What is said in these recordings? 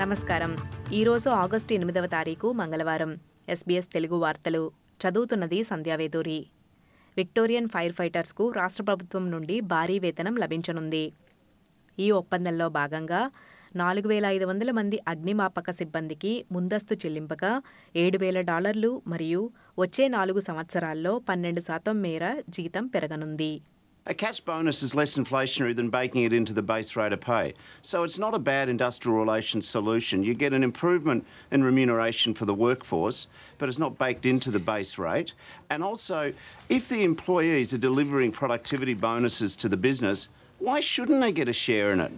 నమస్కారం. ఈరోజు ఆగస్టు ఎనిమిదవ తారీఖు మంగళవారం. ఎస్బీఎస్ తెలుగు వార్తలు. చదువుతున్నది సంధ్యావేదూరి విక్టోరియన్ ఫైర్ ఫైటర్స్కు రాష్ట్ర ప్రభుత్వం నుండి భారీ వేతనం లభించనుంది. ఈ ఒప్పందంలో భాగంగా నాలుగు వేల ఐదు వందల మంది అగ్నిమాపక సిబ్బందికి ముందస్తు చెల్లింపగా ఏడు వేల డాలర్లు మరియు వచ్చే నాలుగు సంవత్సరాల్లో పన్నెండు శాతం మేర జీతం పెరగనుంది. A cash bonus is less inflationary than baking it into the base rate of pay. So it's not a bad industrial relations solution. You get an improvement in remuneration for the workforce, but it's not baked into the base rate. And also, if the employees are delivering productivity bonuses to the business, why shouldn't they get a share in it?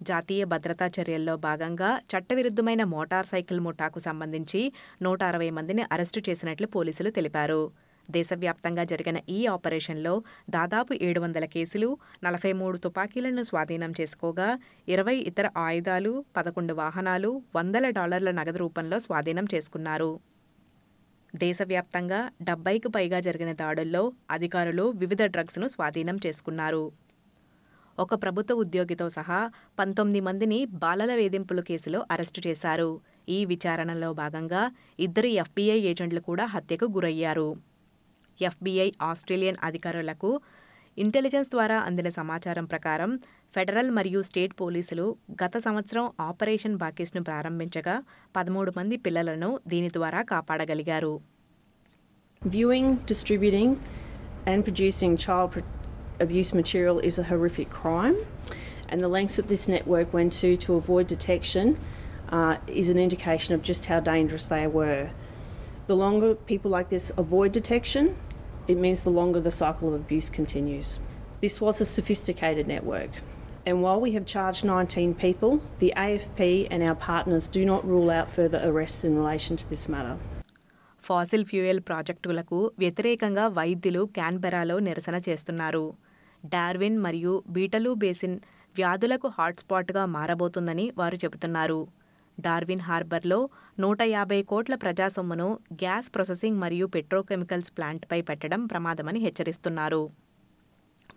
జాతీయ భద్రతా చర్యల్లో భాగంగా చట్టవిరుద్ధమైన motor cycle ముఠాకు సంబంధించి నూట అరవై మందిని arrest చేసినట్లు పోలీసులు తెలిపారు దేశవ్యాప్తంగా జరిగిన ఈ ఆపరేషన్లో దాదాపు ఏడు వందల కేసులు నలభై మూడు తుపాకీలను స్వాధీనం చేసుకోగా ఇరవై ఇతర ఆయుధాలు పదకొండు వాహనాలు వందల డాలర్ల నగదు రూపంలో స్వాధీనం చేసుకున్నారు. దేశవ్యాప్తంగా డెబ్బైకు పైగా జరిగిన దాడుల్లో అధికారులు వివిధ డ్రగ్స్ను స్వాధీనం చేసుకున్నారు. ఒక ప్రభుత్వ ఉద్యోగితో సహా పంతొమ్మిది మందిని బాలల వేధింపుల కేసులో అరెస్టు చేశారు. ఈ విచారణలో భాగంగా ఇద్దరు ఎఫ్బీఐ ఏజెంట్లు కూడా హత్యకు గురయ్యారు. ఎఫ్బీఐ ఆస్ట్రేలియన్ అధికారులకు ఇంటెలిజెన్స్ ద్వారా అందిన సమాచారం ప్రకారం ఫెడరల్ మరియు స్టేట్ పోలీసులు గత సంవత్సరం ఆపరేషన్ బాకీస్ను ప్రారంభించగా పదమూడు మంది పిల్లలను దీని ద్వారా కాపాడగలిగారు Viewing, distributing, and producing child pr- abuse material is a horrific crime, and the lengths that this network went to to avoid detection uh, is an indication of just how dangerous they were. The longer people like this avoid detection, it means the longer the cycle of abuse continues. This was a sophisticated network. And while we have charged 19 people, the AFP and our partners do not rule out further arrests in relation to this matter. Fossil fuel ప్రాజెక్టులకు వ్యతిరేకంగా వైద్యులు క్యాన్బెరాలో నిరసన చేస్తున్నారు Darwin మరియు బీటలు basin వ్యాధులకు హాట్స్పాట్గా మారబోతుందని వారు చెబుతున్నారు డార్విన్ హార్బర్లో నూట యాభై కోట్ల ప్రజాసొమ్మును గ్యాస్ ప్రాసెసింగ్ మరియు పెట్రోకెమికల్స్ ప్లాంట్పై పెట్టడం ప్రమాదమని హెచ్చరిస్తున్నారు.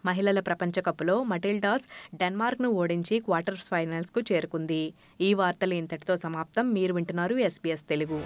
మహిళల ప్రపంచ కప్లో మటిల్డాస్ డెన్మార్క్ను ఓడించి క్వార్టర్ ఫైనల్స్కు చేరుకుంది. ఈ వార్తలు ఇంతటితో సమాప్తం. మీరు వింటున్నారు ఎస్బీఎస్ తెలుగు.